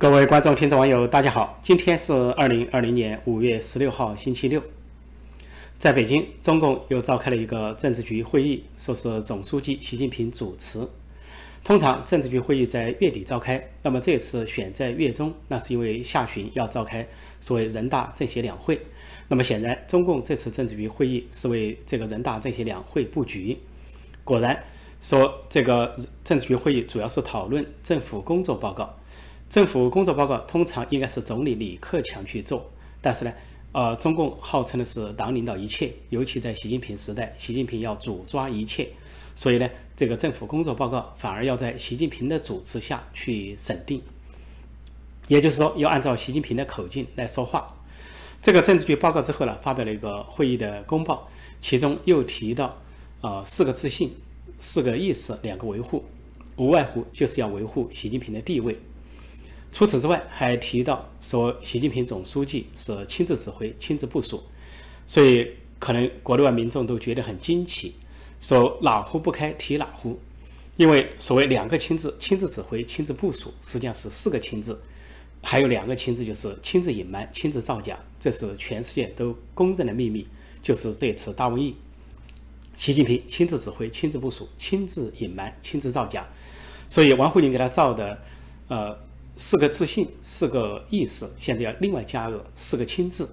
各位观众、听众、网友，大家好！今天是二零二零年五月十六号，星期六。在北京，中共又召开了一个政治局会议，说是总书记习近平主持。通常政治局会议在月底召开，那么这次选在月中，那是因为下旬要召开所谓人大政协两会。那么显然，中共这次政治局会议是为这个人大政协两会布局。果然，说这个政治局会议主要是讨论政府工作报告。政府工作报告通常应该是总理李克强去做，但是呢，呃，中共号称的是党领导一切，尤其在习近平时代，习近平要主抓一切，所以呢，这个政府工作报告反而要在习近平的主持下去审定，也就是说，要按照习近平的口径来说话。这个政治局报告之后呢，发表了一个会议的公报，其中又提到，呃，四个自信，四个意识，两个维护，无外乎就是要维护习近平的地位。除此之外，还提到说，习近平总书记是亲自指挥、亲自部署，所以可能国内外民众都觉得很惊奇，说哪壶不开提哪壶，因为所谓两个亲自、亲自指挥、亲自部署，实际上是四个亲自，还有两个亲自就是亲自隐瞒、亲自造假，这是全世界都公认的秘密，就是这次大瘟疫，习近平亲自指挥、亲自部署、亲自隐瞒、亲自造假，所以王沪宁给他造的，呃。四个自信，四个意识，现在要另外加个四个亲自，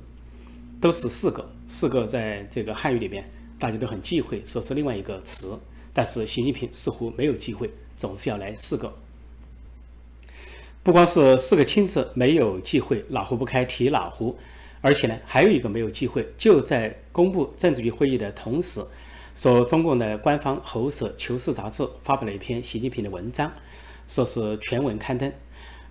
都是四个，四个在这个汉语里面大家都很忌讳，说是另外一个词，但是习近平似乎没有忌讳，总是要来四个。不光是四个亲自没有忌讳，哪壶不开提哪壶，而且呢还有一个没有忌讳，就在公布政治局会议的同时，说中共的官方喉舌《求是》杂志发表了一篇习近平的文章，说是全文刊登。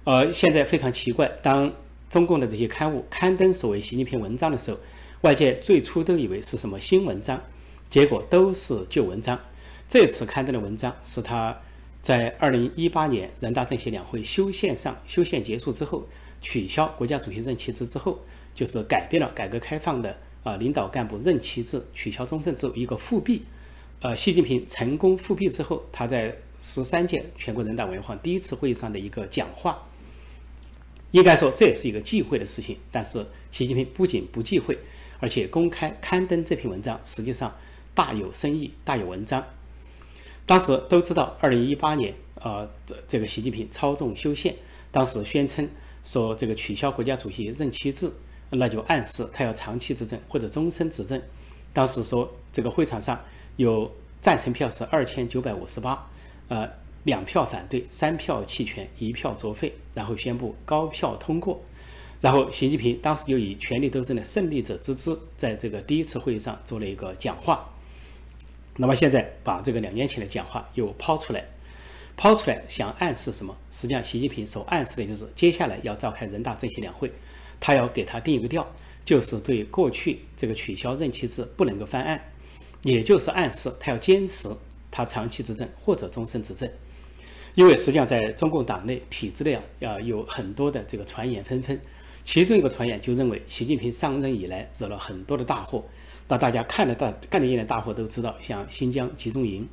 呃，现在非常奇怪，当中共的这些刊物刊登所谓习近平文章的时候，外界最初都以为是什么新文章，结果都是旧文章。这次刊登的文章是他在二零一八年人大政协两会修宪上修宪结束之后，取消国家主席任期制之后，就是改变了改革开放的啊领导干部任期制，取消终身制一个复辟。呃，习近平成功复辟之后，他在十三届全国人大委员会第一次会议上的一个讲话。应该说这也是一个忌讳的事情，但是习近平不仅不忌讳，而且公开刊登这篇文章，实际上大有深意，大有文章。当时都知道，二零一八年，呃，这这个习近平操纵修宪，当时宣称说这个取消国家主席任期制，那就暗示他要长期执政或者终身执政。当时说这个会场上有赞成票是二千九百五十八，呃。两票反对，三票弃权，一票作废，然后宣布高票通过。然后习近平当时又以权力斗争的胜利者之姿，在这个第一次会议上做了一个讲话。那么现在把这个两年前的讲话又抛出来，抛出来想暗示什么？实际上，习近平所暗示的就是接下来要召开人大政协两会，他要给他定一个调，就是对过去这个取消任期制不能够翻案，也就是暗示他要坚持他长期执政或者终身执政。因为实际上在中共党内体制内啊，要有很多的这个传言纷纷，其中一个传言就认为习近平上任以来惹了很多的大祸。那大家看得到、干得见的大祸都知道，像新疆集中营、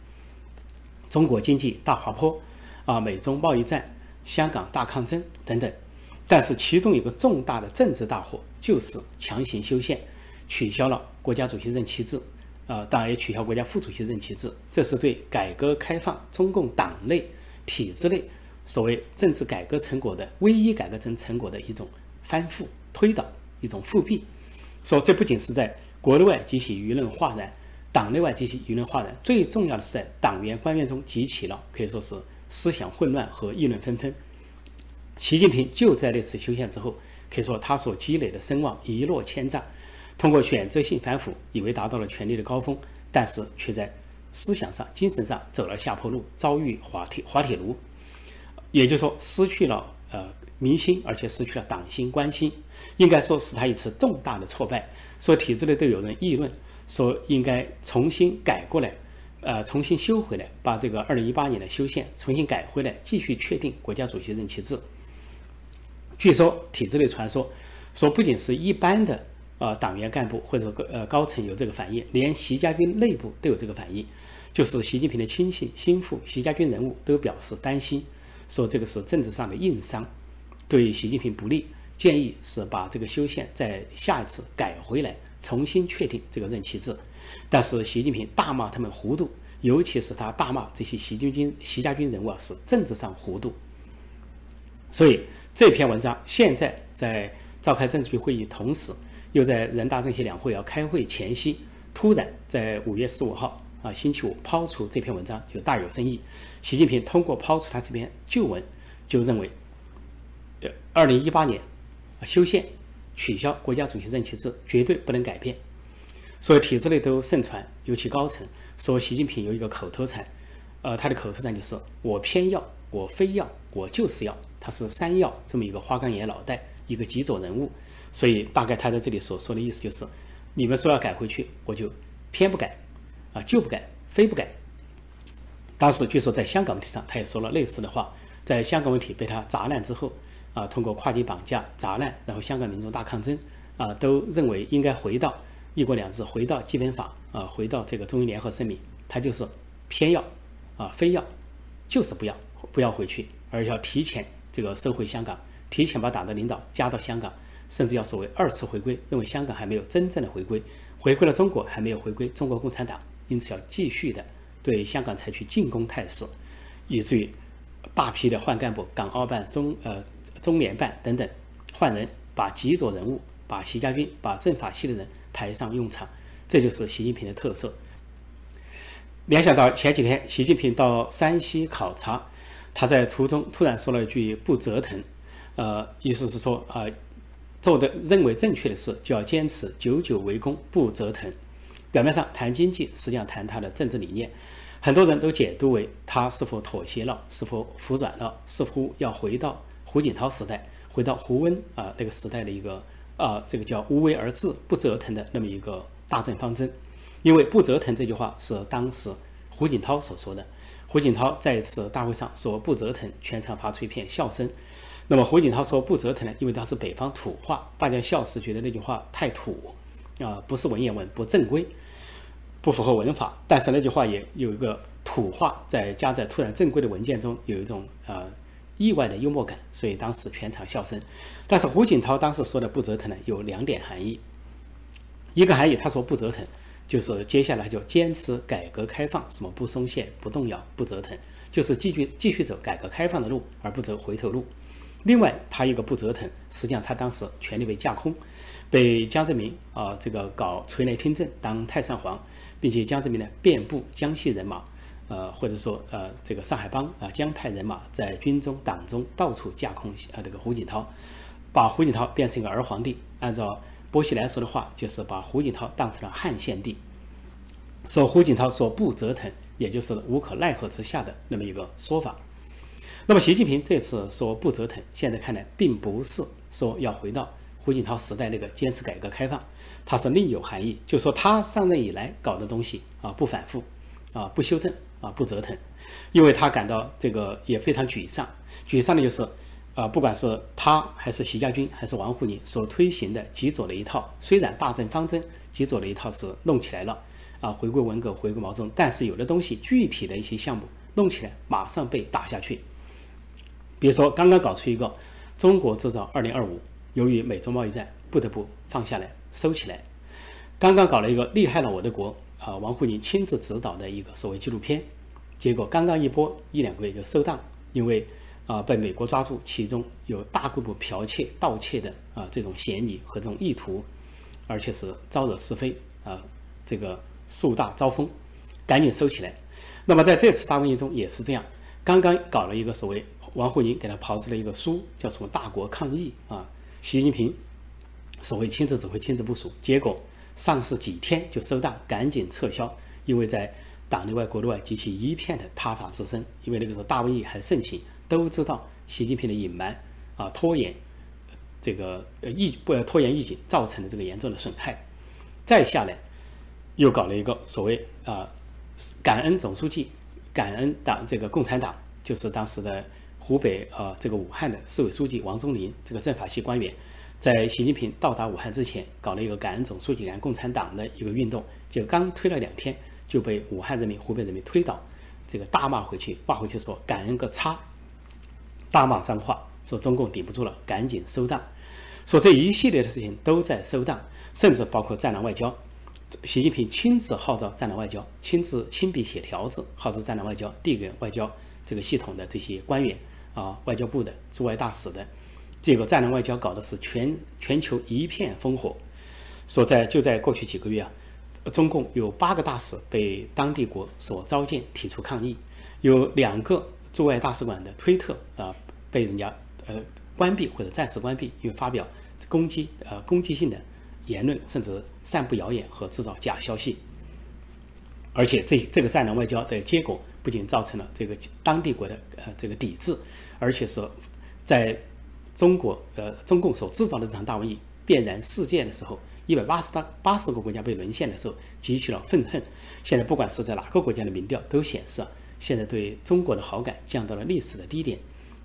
中国经济大滑坡、啊美中贸易战、香港大抗争等等。但是其中有个重大的政治大祸，就是强行修宪，取消了国家主席任期制，啊当然也取消国家副主席任期制，这是对改革开放中共党内。体制内所谓政治改革成果的唯一改革成成果的一种翻覆推倒一种复辟，说这不仅是在国内外激起舆论哗然，党内外激起舆论哗然，最重要的是在党员官员中激起了可以说是思想混乱和议论纷纷。习近平就在那次修宪之后，可以说他所积累的声望一落千丈，通过选择性反腐，以为达到了权力的高峰，但是却在。思想上、精神上走了下坡路，遭遇滑铁滑铁卢，也就是说失去了呃民心，而且失去了党心关心，应该说是他一次重大的挫败。说体制内都有人议论，说应该重新改过来，呃，重新修回来，把这个二零一八年的修宪重新改回来，继续确定国家主席任期制。据说体制内传说，说不仅是一般的。呃，党员干部或者呃高层有这个反应，连习家军内部都有这个反应，就是习近平的亲信、心腹、习家军人物都表示担心，说这个是政治上的硬伤，对习近平不利，建议是把这个修宪在下一次改回来，重新确定这个任期制。但是习近平大骂他们糊涂，尤其是他大骂这些习军军、习家军人物啊是政治上糊涂。所以这篇文章现在在召开政治局会议，同时又在人大政协两会要开会前夕，突然在五月十五号啊星期五抛出这篇文章，就大有深意。习近平通过抛出他这篇旧文，就认为，呃，二零一八年啊修宪取消国家主席任期制绝对不能改变。所以体制内都盛传，尤其高层说习近平有一个口头禅，呃，他的口头禅就是“我偏要，我非要，我就是要”，他是三要这么一个花岗岩脑袋，一个极左人物。所以大概他在这里所说的意思就是，你们说要改回去，我就偏不改，啊，就不改，非不改。当时据说在香港问题上，他也说了类似的话，在香港问题被他砸烂之后，啊，通过跨境绑架砸烂，然后香港民众大抗争，啊，都认为应该回到。一国两制回到基本法啊，回到这个中英联合声明，他就是偏要啊，非要就是不要不要回去，而要提前这个收回香港，提前把党的领导加到香港，甚至要所谓二次回归，认为香港还没有真正的回归，回归了中国还没有回归中国共产党，因此要继续的对香港采取进攻态势，以至于大批的换干部，港澳办、中呃中联办等等换人，把极左人物，把习家军，把政法系的人。排上用场，这就是习近平的特色。联想到前几天习近平到山西考察，他在途中突然说了一句“不折腾”，呃，意思是说啊，做的认为正确的事就要坚持，久久为功，不折腾。表面上谈经济，实际上谈他的政治理念。很多人都解读为他是否妥协了，是否服软了，似乎要回到胡锦涛时代，回到胡温啊那个时代的一个。啊，这个叫无为而治、不折腾的那么一个大政方针，因为“不折腾”这句话是当时胡锦涛所说的。胡锦涛在一次大会上说“不折腾”，全场发出一片笑声。那么胡锦涛说“不折腾”呢？因为他是北方土话，大家笑时觉得那句话太土啊，不是文言文，不正规，不符合文法。但是那句话也有一个土话，在加在突然正规的文件中，有一种呃。意外的幽默感，所以当时全场笑声。但是胡锦涛当时说的“不折腾”呢，有两点含义。一个含义，他说“不折腾”，就是接下来就坚持改革开放，什么不松懈、不动摇、不折腾，就是继续继续走改革开放的路，而不走回头路。另外，他一个“不折腾”，实际上他当时权力被架空，被江泽民啊这个搞垂帘听政，当太上皇，并且江泽民呢遍布江西人马。呃，或者说，呃，这个上海帮啊，江派人马在军中、党中到处架空啊，这个胡锦涛，把胡锦涛变成一个儿皇帝。按照薄熙来说的话，就是把胡锦涛当成了汉献帝。说胡锦涛说不折腾，也就是无可奈何之下的那么一个说法。那么习近平这次说不折腾，现在看来并不是说要回到胡锦涛时代那个坚持改革开放，它是另有含义，就说他上任以来搞的东西啊，不反复啊，不修正。啊，不折腾，因为他感到这个也非常沮丧。沮丧的就是，啊，不管是他还是习家军还是王沪宁所推行的极左的一套，虽然大政方针极左的一套是弄起来了，啊，回归文革，回归毛泽东，但是有的东西具体的一些项目弄起来马上被打下去。比如说，刚刚搞出一个中国制造二零二五，由于美中贸易战不得不放下来收起来。刚刚搞了一个厉害了我的国。啊，王沪宁亲自指导的一个所谓纪录片，结果刚刚一播一两个月就收档，因为啊被美国抓住，其中有大规模剽窃、盗窃的啊这种嫌疑和这种意图，而且是招惹是非啊，这个树大招风，赶紧收起来。那么在这次大瘟疫中也是这样，刚刚搞了一个所谓王沪宁给他炮制了一个书，叫什么“大国抗疫”啊，习近平所谓亲自指挥、亲自部署，结果。上市几天就收档，赶紧撤销，因为在党内外、国内外激起一片的挞伐之声。因为那个时候大瘟疫还盛行，都知道习近平的隐瞒啊、拖延，这个呃疫不拖延疫情造成的这个严重的损害。再下来，又搞了一个所谓啊感恩总书记、感恩党这个共产党，就是当时的湖北啊这个武汉的市委书记王忠林这个政法系官员。在习近平到达武汉之前，搞了一个感恩总书记、感共产党的一个运动，就刚推了两天，就被武汉人民、湖北人民推倒，这个大骂回去，骂回去说感恩个叉，大骂脏话说中共顶不住了，赶紧收档。说这一系列的事情都在收档，甚至包括战狼外交。习近平亲自号召战狼外交，亲自亲笔写条子号召战狼外交，递给外交这个系统的这些官员啊，外交部的驻外大使的。这个战狼外交搞的是全全球一片烽火。说在就在过去几个月啊，中共有八个大使被当地国所召见提出抗议，有两个驻外大使馆的推特啊被人家呃。关闭或者暂时关闭，因为发表攻击呃攻击性的言论，甚至散布谣言和制造假消息。而且这这个战狼外交的结果，不仅造成了这个当地国的呃这个抵制，而且是在中国呃中共所制造的这场大瘟疫遍然世界的时候，一百八十大八十多个国家被沦陷的时候，激起了愤恨。现在不管是在哪个国家的民调都显示，现在对中国的好感降到了历史的低点。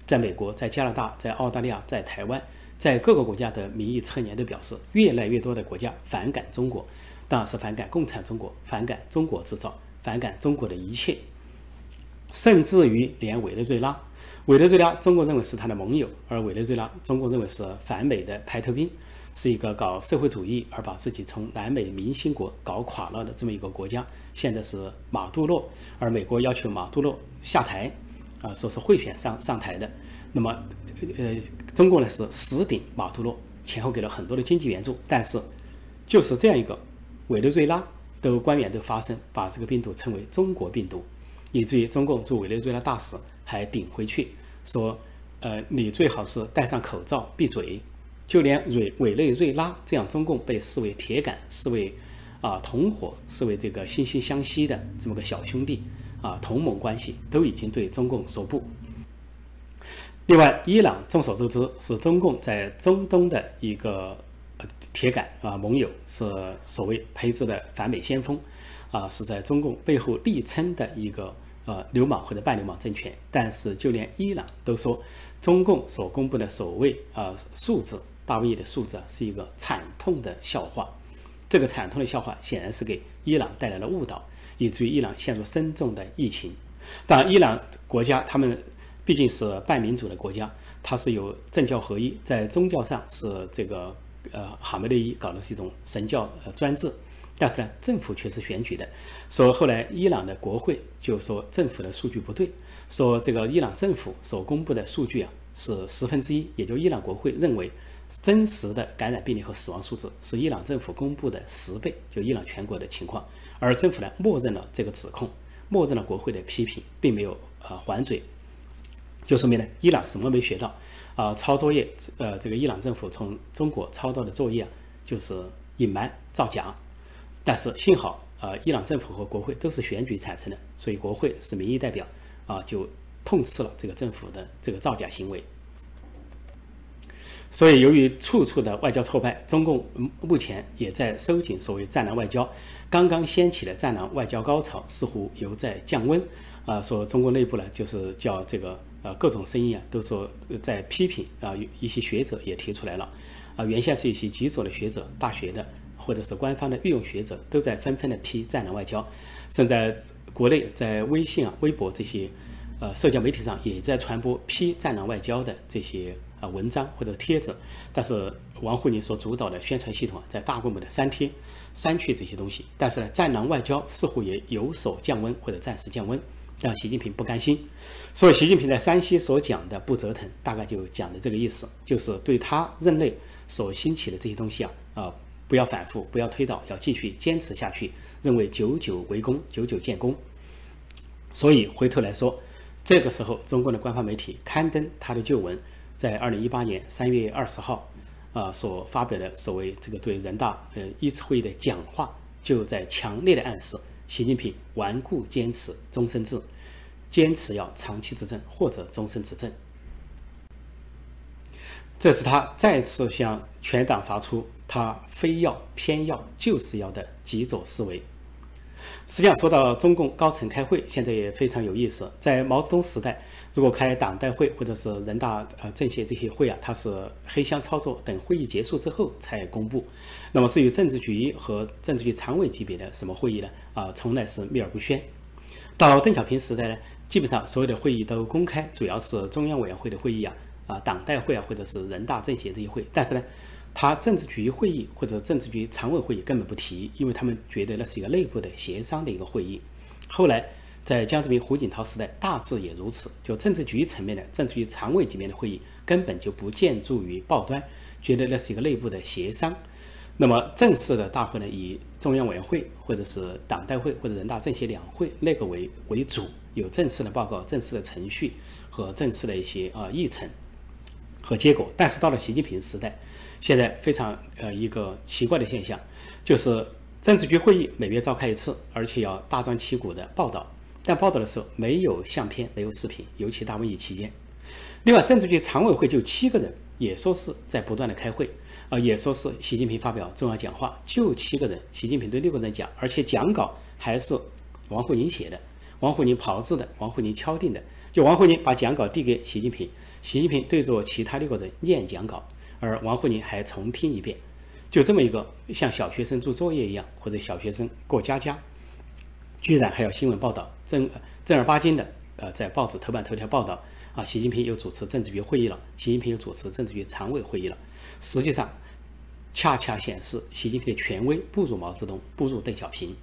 在美国，在加拿大，在澳大利亚，在台湾，在各个国家的民意测年都表示，越来越多的国家反感中国，当然是反感共产中国，反感中国制造，反感中国的一切，甚至于连委内瑞拉，委内瑞拉，中国认为是他的盟友，而委内瑞拉，中国认为是反美的排头兵，是一个搞社会主义而把自己从南美明星国搞垮了的这么一个国家。现在是马杜洛，而美国要求马杜洛下台。啊，说是贿选上上台的，那么，呃，中共呢是死顶马杜罗，前后给了很多的经济援助，但是就是这样一个委内瑞拉的官员都发声，把这个病毒称为中国病毒，以至于中共驻委内瑞拉大使还顶回去说，呃，你最好是戴上口罩闭嘴，就连委委内瑞拉这样中共被视为铁杆、视为啊同伙、视为这个惺惺相惜的这么个小兄弟。啊，同盟关系都已经对中共说不。另外，伊朗众所周知是中共在中东的一个铁杆啊盟友，是所谓培植的反美先锋啊，是在中共背后力撑的一个呃流氓或者半流氓政权。但是，就连伊朗都说，中共所公布的所谓啊数字大卫的数字是一个惨痛的笑话。这个惨痛的笑话显然是给伊朗带来了误导。以至于伊朗陷入深重的疫情。但，伊朗国家他们毕竟是半民主的国家，它是有政教合一，在宗教上是这个呃哈梅内伊搞的是一种神教呃专制，但是呢，政府却是选举的。说后来伊朗的国会就说政府的数据不对，说这个伊朗政府所公布的数据啊是十分之一，也就伊朗国会认为真实的感染病例和死亡数字是伊朗政府公布的十倍，就伊朗全国的情况。而政府呢，默认了这个指控，默认了国会的批评，并没有呃还嘴，就说明呢，伊朗什么没学到啊？抄作业，呃，这个伊朗政府从中国抄到的作业啊，就是隐瞒造假。但是幸好呃，伊朗政府和国会都是选举产生的，所以国会是民意代表啊，就痛斥了这个政府的这个造假行为。所以，由于处处的外交挫败，中共目前也在收紧所谓“战狼外交”。刚刚掀起的“战狼外交”高潮似乎犹在降温。啊，说中国内部呢，就是叫这个呃各种声音啊，都说在批评啊，一些学者也提出来了。啊，原先是一些极左的学者、大学的或者是官方的御用学者，都在纷纷的批“战狼外交”。甚至在国内，在微信啊、微博这些呃社交媒体上，也在传播批“战狼外交”的这些。啊，文章或者帖子，但是王沪宁所主导的宣传系统啊在大规模的删帖、删去这些东西。但是呢，战狼外交似乎也有所降温或者暂时降温，让习近平不甘心。所以，习近平在山西所讲的不折腾，大概就讲的这个意思，就是对他任内所兴起的这些东西啊，啊，不要反复，不要推倒，要继续坚持下去，认为久久为功，久久建功。所以回头来说，这个时候，中国的官方媒体刊登他的旧文。在二零一八年三月二十号，啊，所发表的所谓这个对人大呃一次会议的讲话，就在强烈的暗示习近平顽固坚持终身制，坚持要长期执政或者终身执政。这是他再次向全党发出他非要偏要就是要的极左思维。实际上，说到中共高层开会，现在也非常有意思，在毛泽东时代。如果开党代会或者是人大呃政协这些会啊，它是黑箱操作，等会议结束之后才公布。那么至于政治局和政治局常委级别的什么会议呢？啊，从来是秘而不宣。到邓小平时代呢，基本上所有的会议都公开，主要是中央委员会的会议啊，啊党代会啊，或者是人大政协这些会，但是呢，他政治局会议或者政治局常委会议根本不提，因为他们觉得那是一个内部的协商的一个会议。后来在江泽民、胡锦涛时代，大致也如此，就政治局层面的政治局常委级别的会议根本就不见诸于报端，觉得那是一个内部的协商。那么正式的大会呢，以中央委员会或者是党代会或者人大政协两会那个为为主，有正式的报告、正式的程序和正式的一些啊议程和结果。但是到了习近平时代，现在非常呃一个奇怪的现象，就是政治局会议每月召开一次，而且要大张旗鼓的报道，但报道的时候没有相片、没有视频，尤其大瘟疫期间。另外，政治局常委会就七个人，也说是在不断的开会。啊，也说是习近平发表重要讲话，就七个人，习近平对六个人讲，而且讲稿还是王沪宁写的，王沪宁炮制的，王沪宁敲定的。就王沪宁把讲稿递给习近平，习近平对着其他六个人念讲稿，而王沪宁还重听一遍，就这么一个像小学生做作业一样，或者小学生过家家，居然还要新闻报道，正正儿八经的，呃，在报纸头版头条报道啊，习近平又主持政治局会议了，习近平又主持政治局常委会议了。实际上，恰恰显示习近平的权威不如毛泽东，不如邓小平，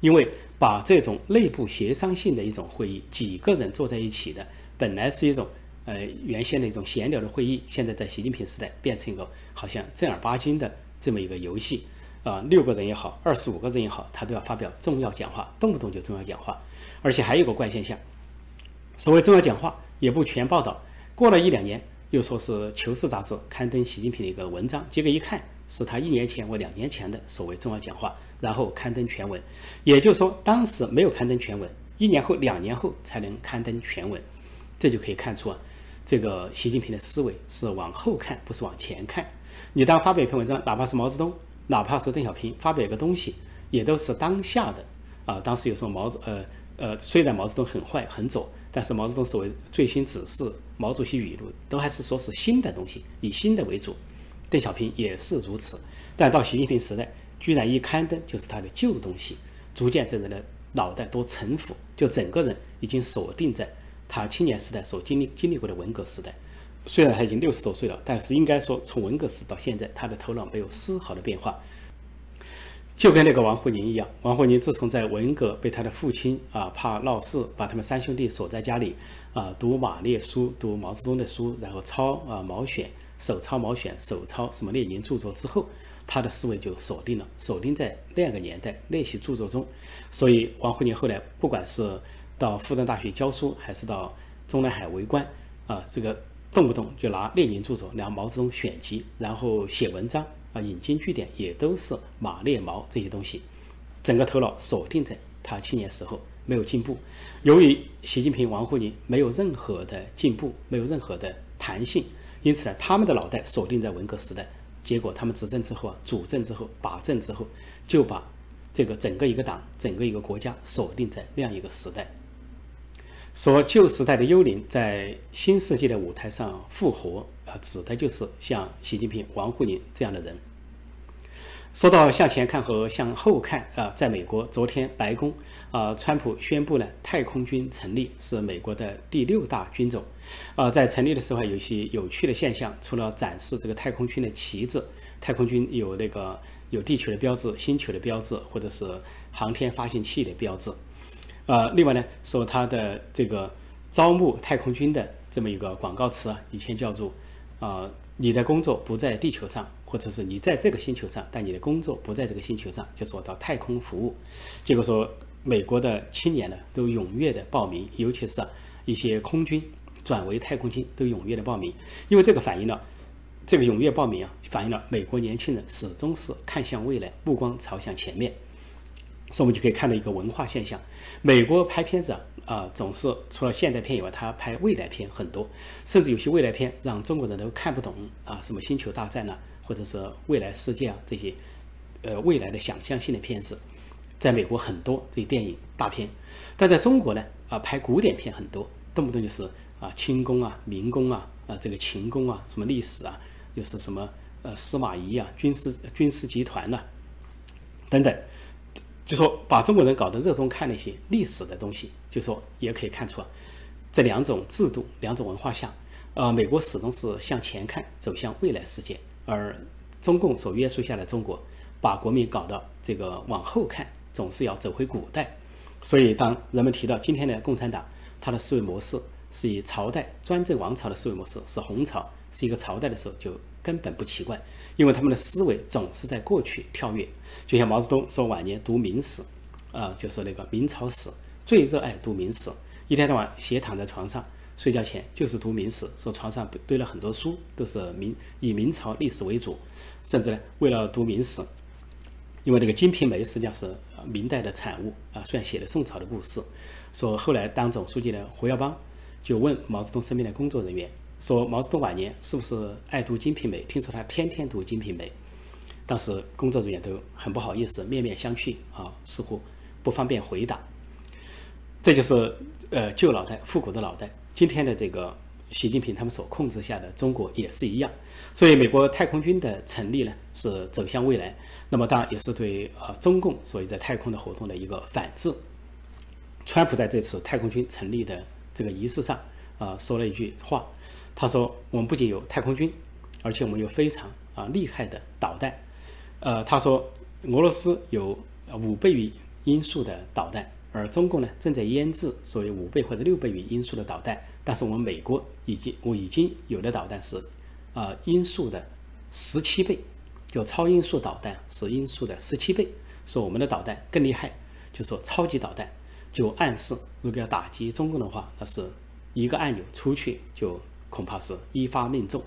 因为把这种内部协商性的一种会议，几个人坐在一起的，本来是一种呃原先的一种闲聊的会议，现在在习近平时代变成一个好像正儿八经的这么一个游戏啊，六个人也好，二十五个人也好，他都要发表重要讲话，动不动就重要讲话，而且还有个怪现象，所谓重要讲话也不全报道，过了一两年。又说是《求是》杂志刊登习近平的一个文章，结果一看是他一年前或两年前的所谓重要讲话，然后刊登全文。也就是说，当时没有刊登全文，一年后、两年后才能刊登全文。这就可以看出啊，这个习近平的思维是往后看，不是往前看。你当发表一篇文章，哪怕是毛泽东，哪怕是邓小平发表一个东西，也都是当下的啊。当时有时候毛呃呃，虽然毛泽东很坏很左。但是毛泽东所谓最新指示、毛主席语录都还是说是新的东西，以新的为主。邓小平也是如此。但到习近平时代，居然一刊登就是他的旧东西，逐渐这人的脑袋都沉浮，就整个人已经锁定在他青年时代所经历经历过的文革时代。虽然他已经六十多岁了，但是应该说从文革时到现在，他的头脑没有丝毫的变化。就跟那个王沪宁一样，王沪宁自从在文革被他的父亲啊怕闹事，把他们三兄弟锁在家里啊读马列书、读毛泽东的书，然后抄啊毛选、手抄毛选、手抄什么列宁著作之后，他的思维就锁定了，锁定在那个年代那些著作中。所以王沪宁后来不管是到复旦大学教书，还是到中南海为官啊，这个动不动就拿列宁著作、拿毛泽东选集，然后写文章。啊，引经据典也都是马列毛这些东西，整个头脑锁定在他青年时候没有进步。由于习近平、王沪宁没有任何的进步，没有任何的弹性，因此呢，他们的脑袋锁定在文革时代。结果他们执政之后啊，主政之后，把政之后，就把这个整个一个党、整个一个国家锁定在那样一个时代。说旧时代的幽灵在新世纪的舞台上复活。啊指的就是像习近平、王沪宁这样的人。说到向前看和向后看啊，在美国，昨天白宫啊，川普宣布了太空军成立，是美国的第六大军种。啊，在成立的时候有些有趣的现象，除了展示这个太空军的旗帜，太空军有那个有地球的标志、星球的标志，或者是航天发行器的标志。呃，另外呢，说它的这个招募太空军的这么一个广告词啊，以前叫做。啊，你的工作不在地球上，或者是你在这个星球上，但你的工作不在这个星球上，就说到太空服务。结果说，美国的青年呢都踊跃的报名，尤其是啊一些空军转为太空军都踊跃的报名，因为这个反映了这个踊跃报名啊，反映了美国年轻人始终是看向未来，目光朝向前面。所以我们就可以看到一个文化现象，美国拍片子啊，总是除了现代片以外，他拍未来片很多，甚至有些未来片让中国人都看不懂啊，什么星球大战呐，或者是未来世界啊这些，呃，未来的想象性的片子，在美国很多这些电影大片，但在中国呢，啊，拍古典片很多，动不动就是啊，清宫啊，明宫啊，啊，这个秦宫啊，什么历史啊，又是什么呃，司马懿啊，军事军事集团呐，等等。就说把中国人搞得热衷看那些历史的东西，就说也可以看出，这两种制度、两种文化下，呃，美国始终是向前看，走向未来世界，而中共所约束下的中国，把国民搞到这个往后看，总是要走回古代。所以，当人们提到今天的共产党，它的思维模式是以朝代专政王朝的思维模式，是红朝，是一个朝代的时候，就根本不奇怪，因为他们的思维总是在过去跳跃。就像毛泽东说晚年读明史，啊，就是那个明朝史，最热爱读明史，一天到晚斜躺在床上睡觉前就是读明史，说床上堆了很多书，都是明以明朝历史为主，甚至呢，为了读明史。因为这个《金瓶梅》实际上是明代的产物啊，虽然写的宋朝的故事。说后来当总书记的胡耀邦就问毛泽东身边的工作人员说：“毛泽东晚年是不是爱读《金瓶梅》？听说他天天读《金瓶梅》。”当时工作人员都很不好意思，面面相觑啊，似乎不方便回答。这就是呃旧脑袋、复古的脑袋。今天的这个习近平他们所控制下的中国也是一样。所以美国太空军的成立呢，是走向未来。那么当然也是对呃中共所谓在太空的活动的一个反制。川普在这次太空军成立的这个仪式上啊说了一句话，他说：“我们不仅有太空军，而且我们有非常啊厉害的导弹。”呃，他说俄罗斯有五倍于音速的导弹，而中共呢正在研制所谓五倍或者六倍于音速的导弹。但是我们美国已经我已经有的导弹是啊音速的十七倍。就超音速导弹是音速的十七倍，说我们的导弹更厉害，就说超级导弹，就暗示如果要打击中共的话，那是一个按钮出去就恐怕是一发命中。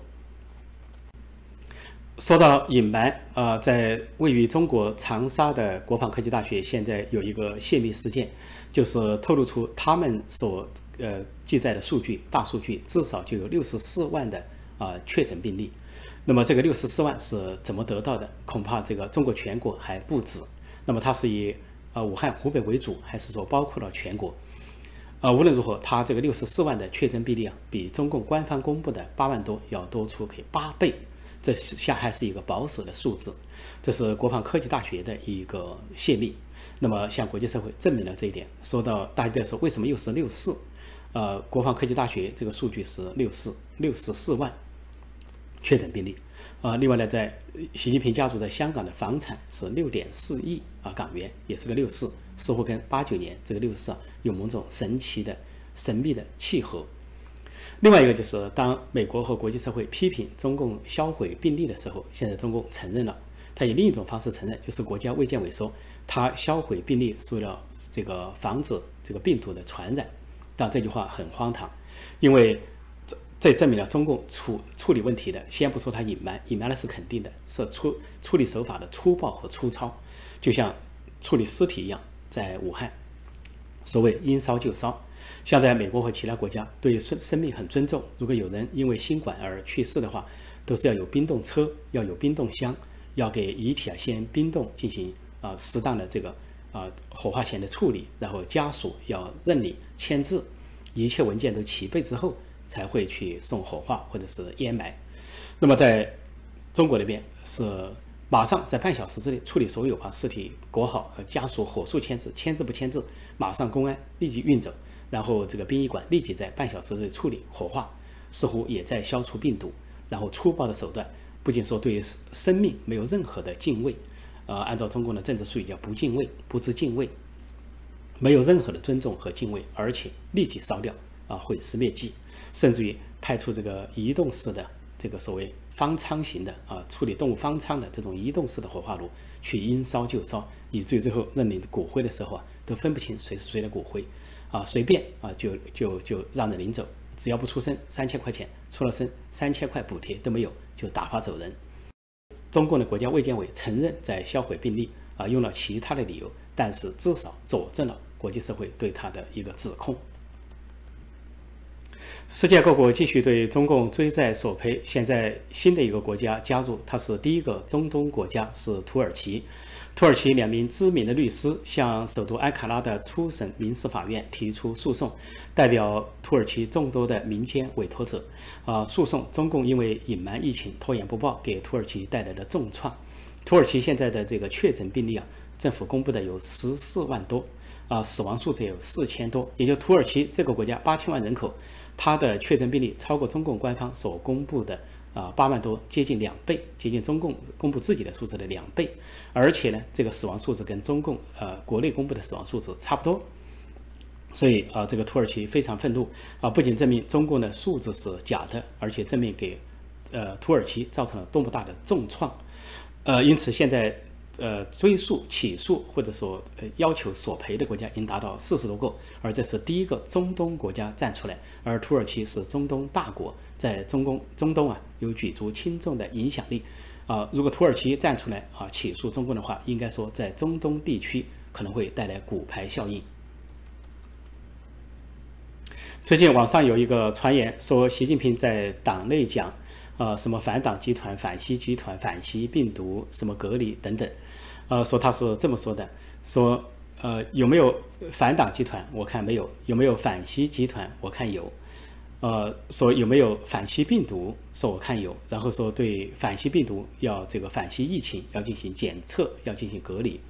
说到隐瞒，呃，在位于中国长沙的国防科技大学现在有一个泄密事件，就是透露出他们所呃记载的数据，大数据至少就有六十四万的啊确诊病例。那么这个六十四万是怎么得到的？恐怕这个中国全国还不止。那么它是以呃武汉、湖北为主，还是说包括了全国？呃，无论如何，它这个六十四万的确诊病例啊，比中共官方公布的八万多要多出给八倍。这下还是一个保守的数字。这是国防科技大学的一个泄密。那么向国际社会证明了这一点。说到大家在说为什么又是六四？呃，国防科技大学这个数据是六四六十四万。确诊病例，啊，另外呢，在习近平家族在香港的房产是六点四亿啊港元，也是个六四，似乎跟八九年这个六四啊有某种神奇的、神秘的契合。另外一个就是，当美国和国际社会批评中共销毁病例的时候，现在中共承认了，他以另一种方式承认，就是国家卫健委说他销毁病例是为了这个防止这个病毒的传染，但这句话很荒唐，因为。这证明了中共处处理问题的，先不说他隐瞒，隐瞒的是肯定的，是处处理手法的粗暴和粗糙，就像处理尸体一样，在武汉，所谓应烧就烧，像在美国和其他国家，对生生命很尊重。如果有人因为新冠而去世的话，都是要有冰冻车，要有冰冻箱，要给遗体啊先冰冻，进行啊适当的这个啊火化前的处理，然后家属要认领签字，一切文件都齐备之后。才会去送火化或者是掩埋。那么在中国那边是马上在半小时之内处理所有，把尸体裹好，家属火速签字，签字不签字，马上公安立即运走，然后这个殡仪馆立即在半小时内处理火化，似乎也在消除病毒。然后粗暴的手段，不仅说对生命没有任何的敬畏，呃，按照中共的政治术语叫不敬畏，不知敬畏，没有任何的尊重和敬畏，而且立即烧掉，啊，毁尸灭迹。甚至于派出这个移动式的这个所谓方舱型的啊，处理动物方舱的这种移动式的火化炉去应烧就烧，以至于最后认领骨灰的时候啊，都分不清谁是谁的骨灰，啊，随便啊就就就让人领走，只要不出声三千块钱，出了声三千块补贴都没有，就打发走人。中共的国家卫健委承认在销毁病例啊，用了其他的理由，但是至少佐证了国际社会对他的一个指控。世界各国继续对中共追债索赔。现在新的一个国家加入，它是第一个中东国家，是土耳其。土耳其两名知名的律师向首都安卡拉的初审民事法院提出诉讼，代表土耳其众多的民间委托者。啊，诉讼中共因为隐瞒疫情、拖延不报，给土耳其带来了重创。土耳其现在的这个确诊病例啊，政府公布的有十四万多。啊，死亡数字有四千多，也就土耳其这个国家八千万人口，它的确诊病例超过中共官方所公布的啊八万多，接近两倍，接近中共公布自己的数字的两倍。而且呢，这个死亡数字跟中共呃国内公布的死亡数字差不多。所以啊，这个土耳其非常愤怒啊，不仅证明中共的数字是假的，而且证明给呃土耳其造成了多么大的重创。呃，因此现在。呃，追诉、起诉或者说呃要求索赔的国家已经达到四十多个，而这是第一个中东国家站出来，而土耳其是中东大国，在中东中东啊有举足轻重的影响力啊。如果土耳其站出来啊起诉中共的话，应该说在中东地区可能会带来骨牌效应。最近网上有一个传言说，习近平在党内讲。呃，什么反党集团、反西集团、反西病毒、什么隔离等等，呃，说他是这么说的，说呃有没有反党集团？我看没有，有没有反西集团？我看有，呃，说有没有反西病毒？说我看有，然后说对反西病毒要这个反西疫情要进行检测，要进行隔离。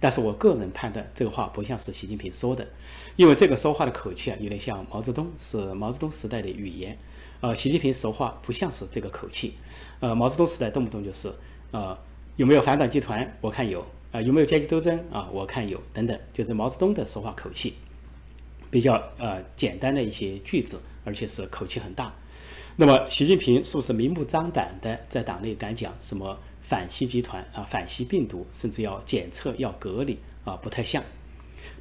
但是我个人判断，这个话不像是习近平说的，因为这个说话的口气啊，有点像毛泽东，是毛泽东时代的语言。呃，习近平说话不像是这个口气。呃，毛泽东时代动不动就是，呃，有没有反党集团？我看有。啊，有没有阶级斗争？啊，我看有。等等，就是毛泽东的说话口气，比较呃简单的一些句子，而且是口气很大。那么，习近平是不是明目张胆的在党内敢讲什么反西集团啊、反西病毒，甚至要检测、要隔离啊？不太像。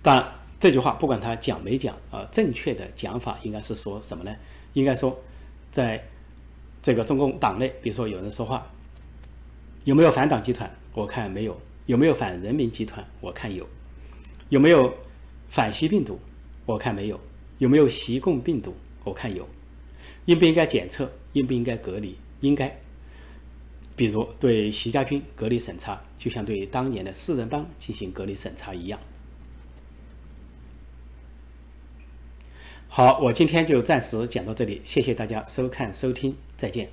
但这句话不管他讲没讲啊，正确的讲法应该是说什么呢？应该说。在这个中共党内，比如说有人说话，有没有反党集团？我看没有。有没有反人民集团？我看有。有没有反西病毒？我看没有。有没有习共病毒？我看有。应不应该检测？应不应该隔离？应该。比如对习家军隔离审查，就像对当年的四人帮进行隔离审查一样。好，我今天就暂时讲到这里，谢谢大家收看收听，再见。